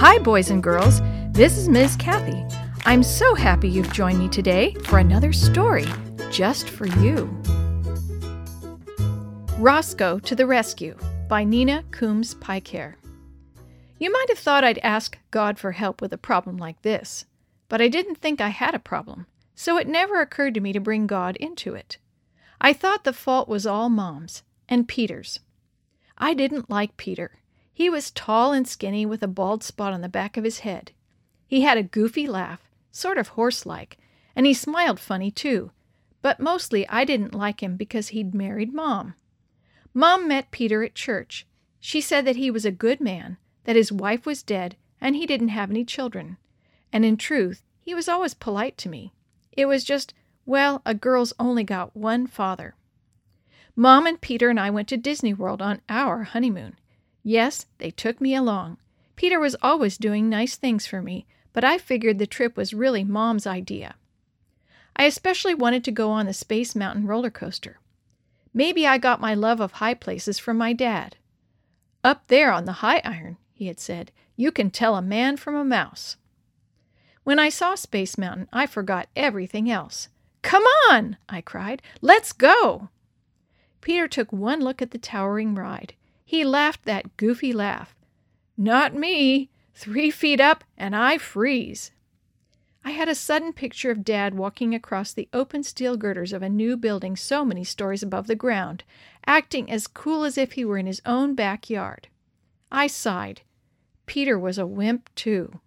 Hi, boys and girls. This is Ms. Kathy. I'm so happy you've joined me today for another story just for you. Roscoe to the Rescue by Nina Coombs Pykare. You might have thought I'd ask God for help with a problem like this, but I didn't think I had a problem, so it never occurred to me to bring God into it. I thought the fault was all Mom's and Peter's. I didn't like Peter. He was tall and skinny with a bald spot on the back of his head. He had a goofy laugh, sort of horse like, and he smiled funny too, but mostly I didn't like him because he'd married Mom. Mom met Peter at church. She said that he was a good man, that his wife was dead, and he didn't have any children. And in truth, he was always polite to me. It was just, well, a girl's only got one father. Mom and Peter and I went to Disney World on our honeymoon. Yes, they took me along. Peter was always doing nice things for me, but I figured the trip was really Mom's idea. I especially wanted to go on the Space Mountain roller coaster. Maybe I got my love of high places from my dad. Up there on the high iron, he had said, you can tell a man from a mouse. When I saw Space Mountain, I forgot everything else. Come on! I cried. Let's go! Peter took one look at the towering ride. He laughed that goofy laugh. Not me! Three feet up, and I freeze. I had a sudden picture of Dad walking across the open steel girders of a new building so many stories above the ground, acting as cool as if he were in his own backyard. I sighed. Peter was a wimp, too.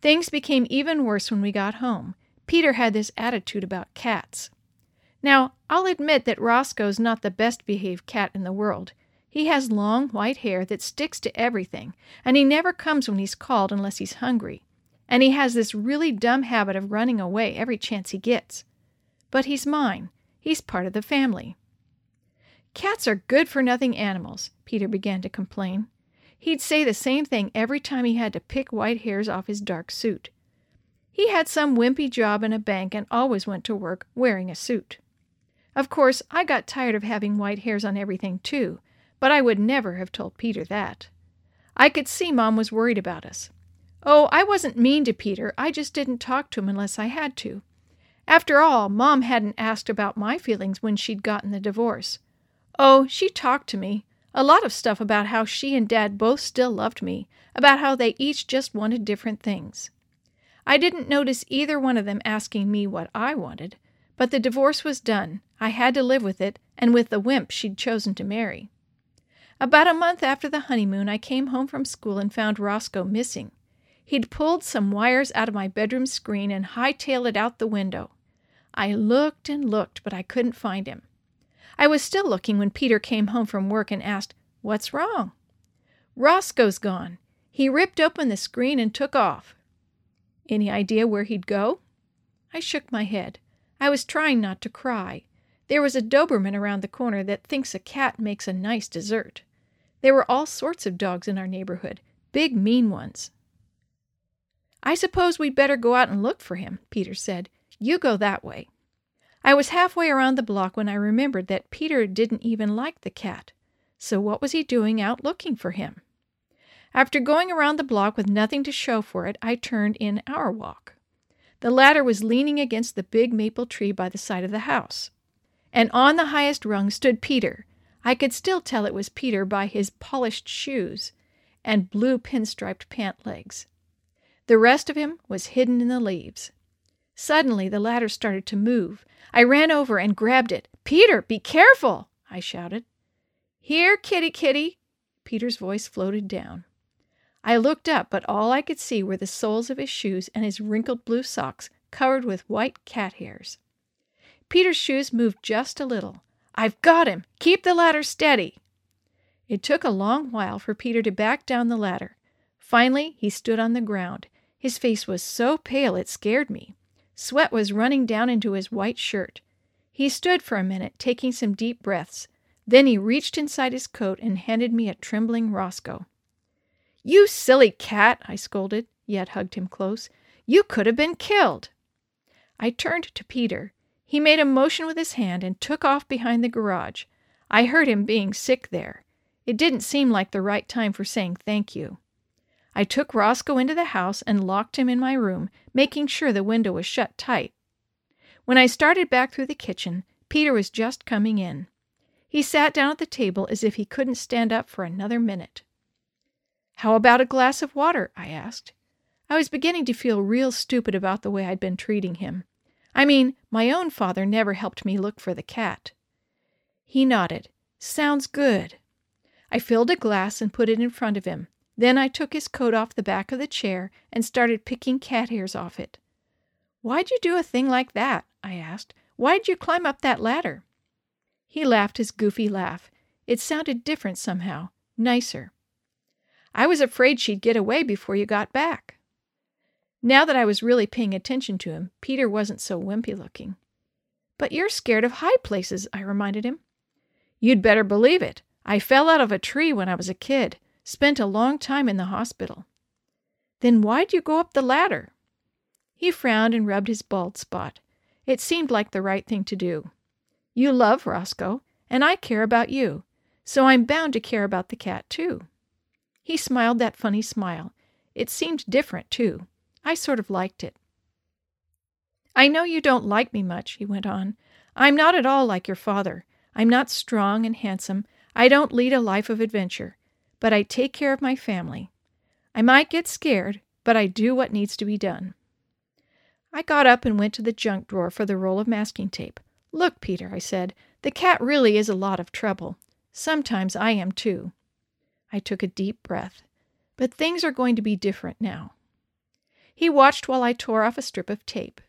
Things became even worse when we got home. Peter had this attitude about cats. Now, I'll admit that Roscoe's not the best behaved cat in the world. He has long white hair that sticks to everything, and he never comes when he's called unless he's hungry. And he has this really dumb habit of running away every chance he gets. But he's mine. He's part of the family. Cats are good for nothing animals, Peter began to complain. He'd say the same thing every time he had to pick white hairs off his dark suit. He had some wimpy job in a bank and always went to work wearing a suit. Of course, I got tired of having white hairs on everything, too, but I would never have told Peter that. I could see Mom was worried about us. Oh, I wasn't mean to Peter, I just didn't talk to him unless I had to. After all, Mom hadn't asked about my feelings when she'd gotten the divorce. Oh, she talked to me. A lot of stuff about how she and Dad both still loved me, about how they each just wanted different things. I didn't notice either one of them asking me what I wanted, but the divorce was done. I had to live with it, and with the wimp she'd chosen to marry. About a month after the honeymoon, I came home from school and found Roscoe missing. He'd pulled some wires out of my bedroom screen and hightailed it out the window. I looked and looked, but I couldn't find him. I was still looking when Peter came home from work and asked, What's wrong? Roscoe's gone. He ripped open the screen and took off. Any idea where he'd go? I shook my head. I was trying not to cry. There was a Doberman around the corner that thinks a cat makes a nice dessert. There were all sorts of dogs in our neighborhood, big, mean ones. I suppose we'd better go out and look for him, Peter said. You go that way. I was halfway around the block when I remembered that Peter didn't even like the cat. So what was he doing out looking for him? After going around the block with nothing to show for it, I turned in our walk. The ladder was leaning against the big maple tree by the side of the house. And on the highest rung stood Peter, I could still tell it was Peter by his polished shoes and blue pinstriped pant legs. The rest of him was hidden in the leaves. Suddenly the ladder started to move. I ran over and grabbed it. Peter, be careful! I shouted. Here, kitty, kitty! Peter's voice floated down. I looked up, but all I could see were the soles of his shoes and his wrinkled blue socks covered with white cat hairs. Peter's shoes moved just a little. I've got him! Keep the ladder steady! It took a long while for Peter to back down the ladder. Finally, he stood on the ground. His face was so pale it scared me. Sweat was running down into his white shirt. He stood for a minute, taking some deep breaths. Then he reached inside his coat and handed me a trembling Roscoe. You silly cat, I scolded, yet hugged him close. You could have been killed. I turned to Peter. He made a motion with his hand and took off behind the garage. I heard him being sick there. It didn't seem like the right time for saying thank you. I took Roscoe into the house and locked him in my room, making sure the window was shut tight. When I started back through the kitchen, Peter was just coming in. He sat down at the table as if he couldn't stand up for another minute. How about a glass of water? I asked. I was beginning to feel real stupid about the way I'd been treating him. I mean, my own father never helped me look for the cat. He nodded. Sounds good. I filled a glass and put it in front of him. Then I took his coat off the back of the chair and started picking cat hairs off it. Why'd you do a thing like that? I asked. Why'd you climb up that ladder? He laughed his goofy laugh. It sounded different somehow, nicer. I was afraid she'd get away before you got back. Now that I was really paying attention to him, Peter wasn't so wimpy looking. But you're scared of high places, I reminded him. You'd better believe it. I fell out of a tree when I was a kid, spent a long time in the hospital. Then why'd you go up the ladder? He frowned and rubbed his bald spot. It seemed like the right thing to do. You love Roscoe, and I care about you, so I'm bound to care about the cat, too. He smiled that funny smile. It seemed different, too. I sort of liked it. I know you don't like me much, he went on. I'm not at all like your father. I'm not strong and handsome. I don't lead a life of adventure. But I take care of my family. I might get scared, but I do what needs to be done. I got up and went to the junk drawer for the roll of masking tape. Look, Peter, I said, the cat really is a lot of trouble. Sometimes I am too. I took a deep breath. But things are going to be different now. He watched while I tore off a strip of tape.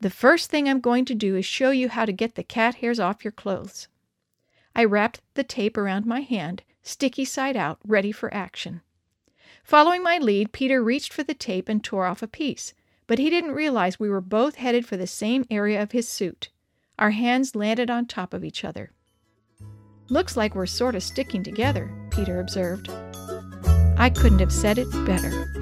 The first thing I'm going to do is show you how to get the cat hairs off your clothes. I wrapped the tape around my hand, sticky side out, ready for action. Following my lead, Peter reached for the tape and tore off a piece, but he didn't realize we were both headed for the same area of his suit. Our hands landed on top of each other. Looks like we're sort of sticking together, Peter observed. I couldn't have said it better.